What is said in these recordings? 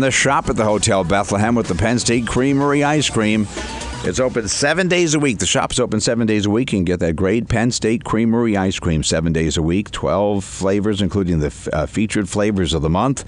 the shop at the Hotel Bethlehem with the Penn State Creamery ice cream. It's open seven days a week. The shop's open seven days a week. You can get that great Penn State Creamery ice cream seven days a week. 12 flavors, including the f- uh, featured flavors of the month.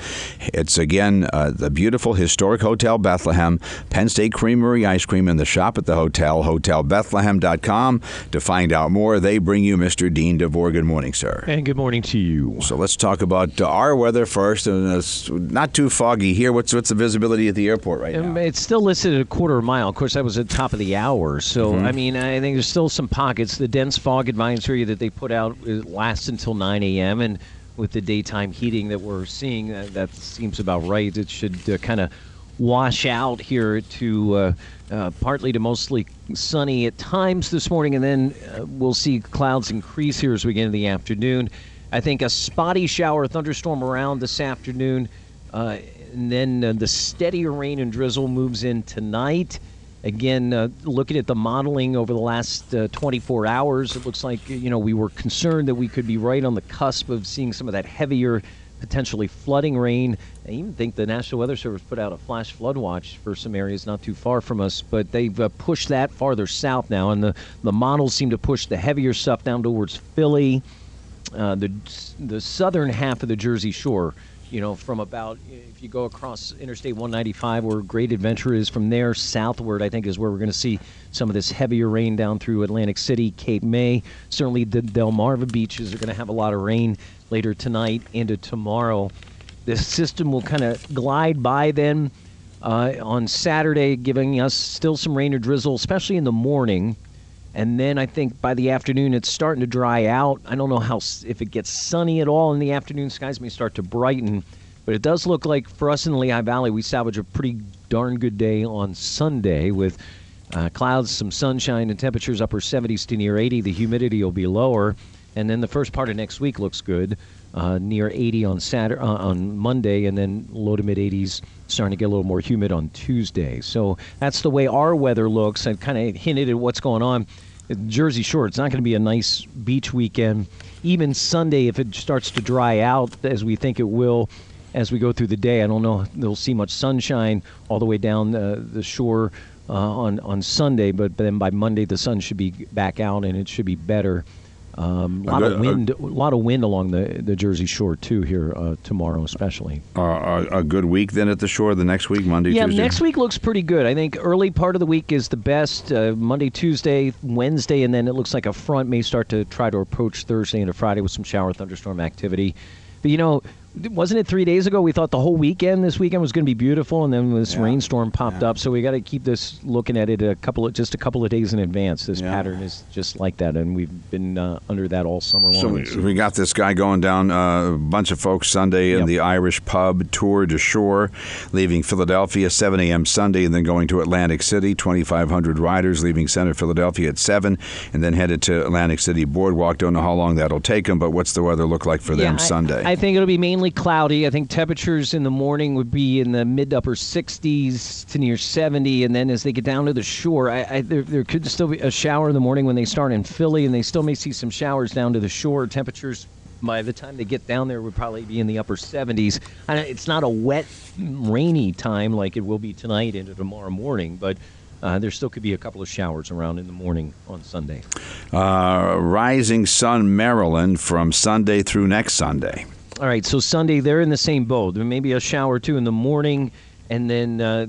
It's, again, uh, the beautiful historic Hotel Bethlehem, Penn State Creamery ice cream in the shop at the hotel, hotelbethlehem.com. To find out more, they bring you Mr. Dean DeVore. Good morning, sir. And good morning to you. So let's talk about uh, our weather first. And it's not too foggy here. What's what's the visibility at the airport right Um, now? It's still listed at a quarter mile. Of course, that was at top of the hour. So, Mm-hmm. I mean, I think there's still some pockets. The dense fog advisory that they put out lasts until 9 a.m. And with the daytime heating that we're seeing, uh, that seems about right. It should uh, kind of wash out here to uh, uh, partly to mostly sunny at times this morning. And then uh, we'll see clouds increase here as we get into the afternoon. I think a spotty shower, thunderstorm around this afternoon. Uh, and then uh, the steadier rain and drizzle moves in tonight. Again, uh, looking at the modeling over the last uh, 24 hours, it looks like you know we were concerned that we could be right on the cusp of seeing some of that heavier, potentially flooding rain. I even think the National Weather Service put out a flash flood watch for some areas not too far from us, but they've uh, pushed that farther south now, and the the models seem to push the heavier stuff down towards Philly, uh, the the southern half of the Jersey Shore. You know, from about if you go across Interstate 195, where Great Adventure is, from there southward, I think is where we're going to see some of this heavier rain down through Atlantic City, Cape May. Certainly, the Delmarva beaches are going to have a lot of rain later tonight into tomorrow. This system will kind of glide by then uh, on Saturday, giving us still some rain or drizzle, especially in the morning. And then I think by the afternoon it's starting to dry out. I don't know how if it gets sunny at all in the afternoon. Skies may start to brighten, but it does look like for us in the Lehigh Valley we salvage a pretty darn good day on Sunday with uh, clouds, some sunshine, and temperatures upper 70s to near 80. The humidity will be lower, and then the first part of next week looks good, uh, near 80 on Saturday, uh, on Monday, and then low to mid 80s, starting to get a little more humid on Tuesday. So that's the way our weather looks. I kind of hinted at what's going on. Jersey Shore, it's not going to be a nice beach weekend. Even Sunday, if it starts to dry out as we think it will, as we go through the day. I don't know they'll see much sunshine all the way down uh, the shore uh, on on Sunday, but then by Monday the sun should be back out and it should be better. Um, a lot good- of wind, a lot of wind along the the Jersey Shore too here uh, tomorrow, especially. Uh, a, a good week then at the shore the next week, Monday, Yeah, Tuesday? next week looks pretty good. I think early part of the week is the best. Uh, Monday, Tuesday, Wednesday, and then it looks like a front may start to try to approach Thursday into Friday with some shower thunderstorm activity. But you know, wasn't it three days ago we thought the whole weekend this weekend was going to be beautiful, and then this Yeah. rainstorm popped up. So we got to keep this looking at it a couple of just a couple of days in advance. This Yeah. pattern is just like that, and we've been uh, under that all summer long. So we, we got this guy going down, uh, a bunch of folks Sunday in Yep. the Irish pub tour de shore, leaving Philadelphia 7 a.m. Sunday, and then going to Atlantic City. 2,500 riders leaving Center Philadelphia at 7, and then headed to Atlantic City Boardwalk. Don't know how long that'll take them, but what's the weather look like for them I- Sunday? I, think it'll be mainly cloudy. I think temperatures in the morning would be in the mid upper 60s to near 70, and then as they get down to the shore, I, I, there, there could still be a shower in the morning when they start in Philly, and they still may see some showers down to the shore. Temperatures by the time they get down there would probably be in the upper 70s. And it's not a wet, rainy time like it will be tonight into tomorrow morning, but. Uh, there still could be a couple of showers around in the morning on Sunday. uh, Rising Sun, Maryland, from Sunday through next Sunday. All right, so Sunday they're in the same boat. Maybe a shower or two in the morning, and then uh,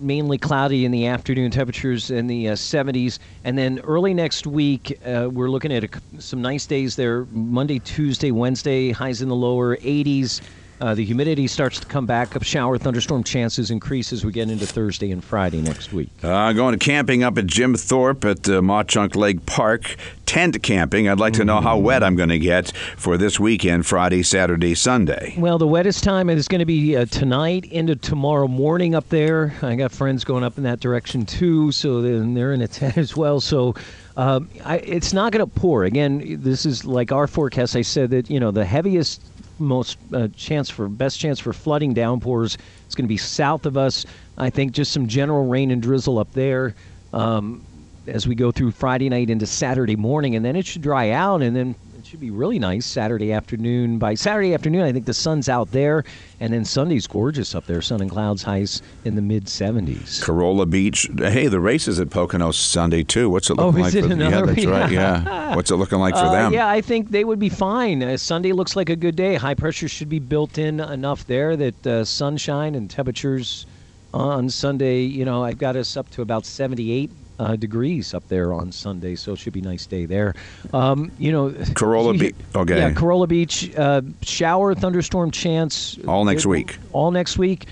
mainly cloudy in the afternoon. Temperatures in the uh, 70s, and then early next week uh, we're looking at a, some nice days there. Monday, Tuesday, Wednesday, highs in the lower 80s. Uh, the humidity starts to come back up. Shower, thunderstorm chances increase as we get into Thursday and Friday next week. Uh, going to camping up at Jim Thorpe at uh, Mauch-Chunk Lake Park. Tent camping. I'd like to know how wet I'm going to get for this weekend, Friday, Saturday, Sunday. Well, the wettest time is going to be uh, tonight into tomorrow morning up there. I got friends going up in that direction too, so then they're in a tent as well. So um, I, it's not going to pour. Again, this is like our forecast. I said that you know the heaviest most uh, chance for best chance for flooding downpours is going to be south of us. I think just some general rain and drizzle up there um, as we go through Friday night into Saturday morning, and then it should dry out, and then should be really nice Saturday afternoon. By Saturday afternoon, I think the sun's out there, and then Sunday's gorgeous up there. Sun and clouds highs in the mid 70s. Corolla Beach. Hey, the race is at Pocono Sunday too. What's it Oh, looking is like for another- Yeah, that's right. yeah. Yeah. What's it looking like for Uh, them? Yeah, I think they would be fine. Uh, Sunday looks like a good day. High pressure should be built in enough there that uh, sunshine and temperatures on Sunday, you know, I've got us up to about 78 uh, degrees up there on Sunday, so it should be a nice day there. Um, you know, Corolla Beach. Okay. Yeah, Corolla Beach, uh, shower, thunderstorm chance. All next It- week. All next week.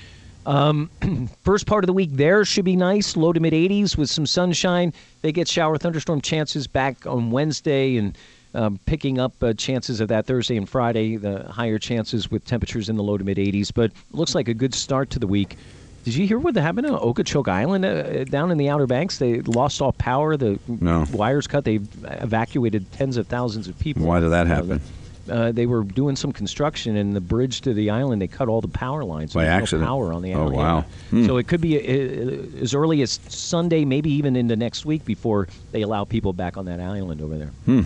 Um, first part of the week there should be nice, low to mid 80s with some sunshine. They get shower thunderstorm chances back on Wednesday and um, picking up uh, chances of that Thursday and Friday, the higher chances with temperatures in the low to mid 80s. But looks like a good start to the week. Did you hear what happened on Okeechobee Island uh, down in the Outer Banks? They lost all power. The No. wires cut. They evacuated tens of thousands of people. Why did that Uh, happen? Uh, they were doing some construction and the bridge to the island. They cut all the power lines. By There's no accident. power on the island. Oh, island. wow. Yeah. So it could be uh, as early as Sunday, maybe even into next week before they allow people back on that island over there. Hmm.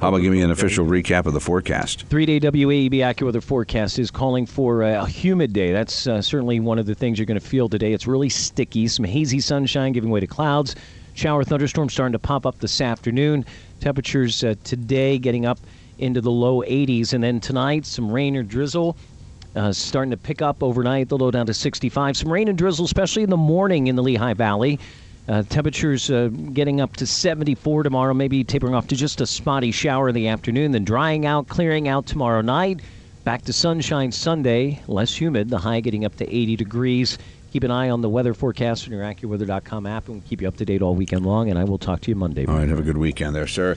How about give me an official recap of the forecast? Three day WAEB AccuWeather forecast is calling for a humid day. That's uh, certainly one of the things you're going to feel today. It's really sticky. Some hazy sunshine giving way to clouds. Shower thunderstorms starting to pop up this afternoon. Temperatures uh, today getting up into the low 80s. And then tonight, some rain or drizzle. Uh, starting to pick up overnight, the low down to 65. Some rain and drizzle, especially in the morning in the Lehigh Valley. Uh, temperatures uh, getting up to 74 tomorrow, maybe tapering off to just a spotty shower in the afternoon, then drying out, clearing out tomorrow night. Back to sunshine Sunday, less humid, the high getting up to 80 degrees. Keep an eye on the weather forecast on your AccuWeather.com app, and we'll keep you up to date all weekend long. And I will talk to you Monday. All right, have a good weekend there, sir.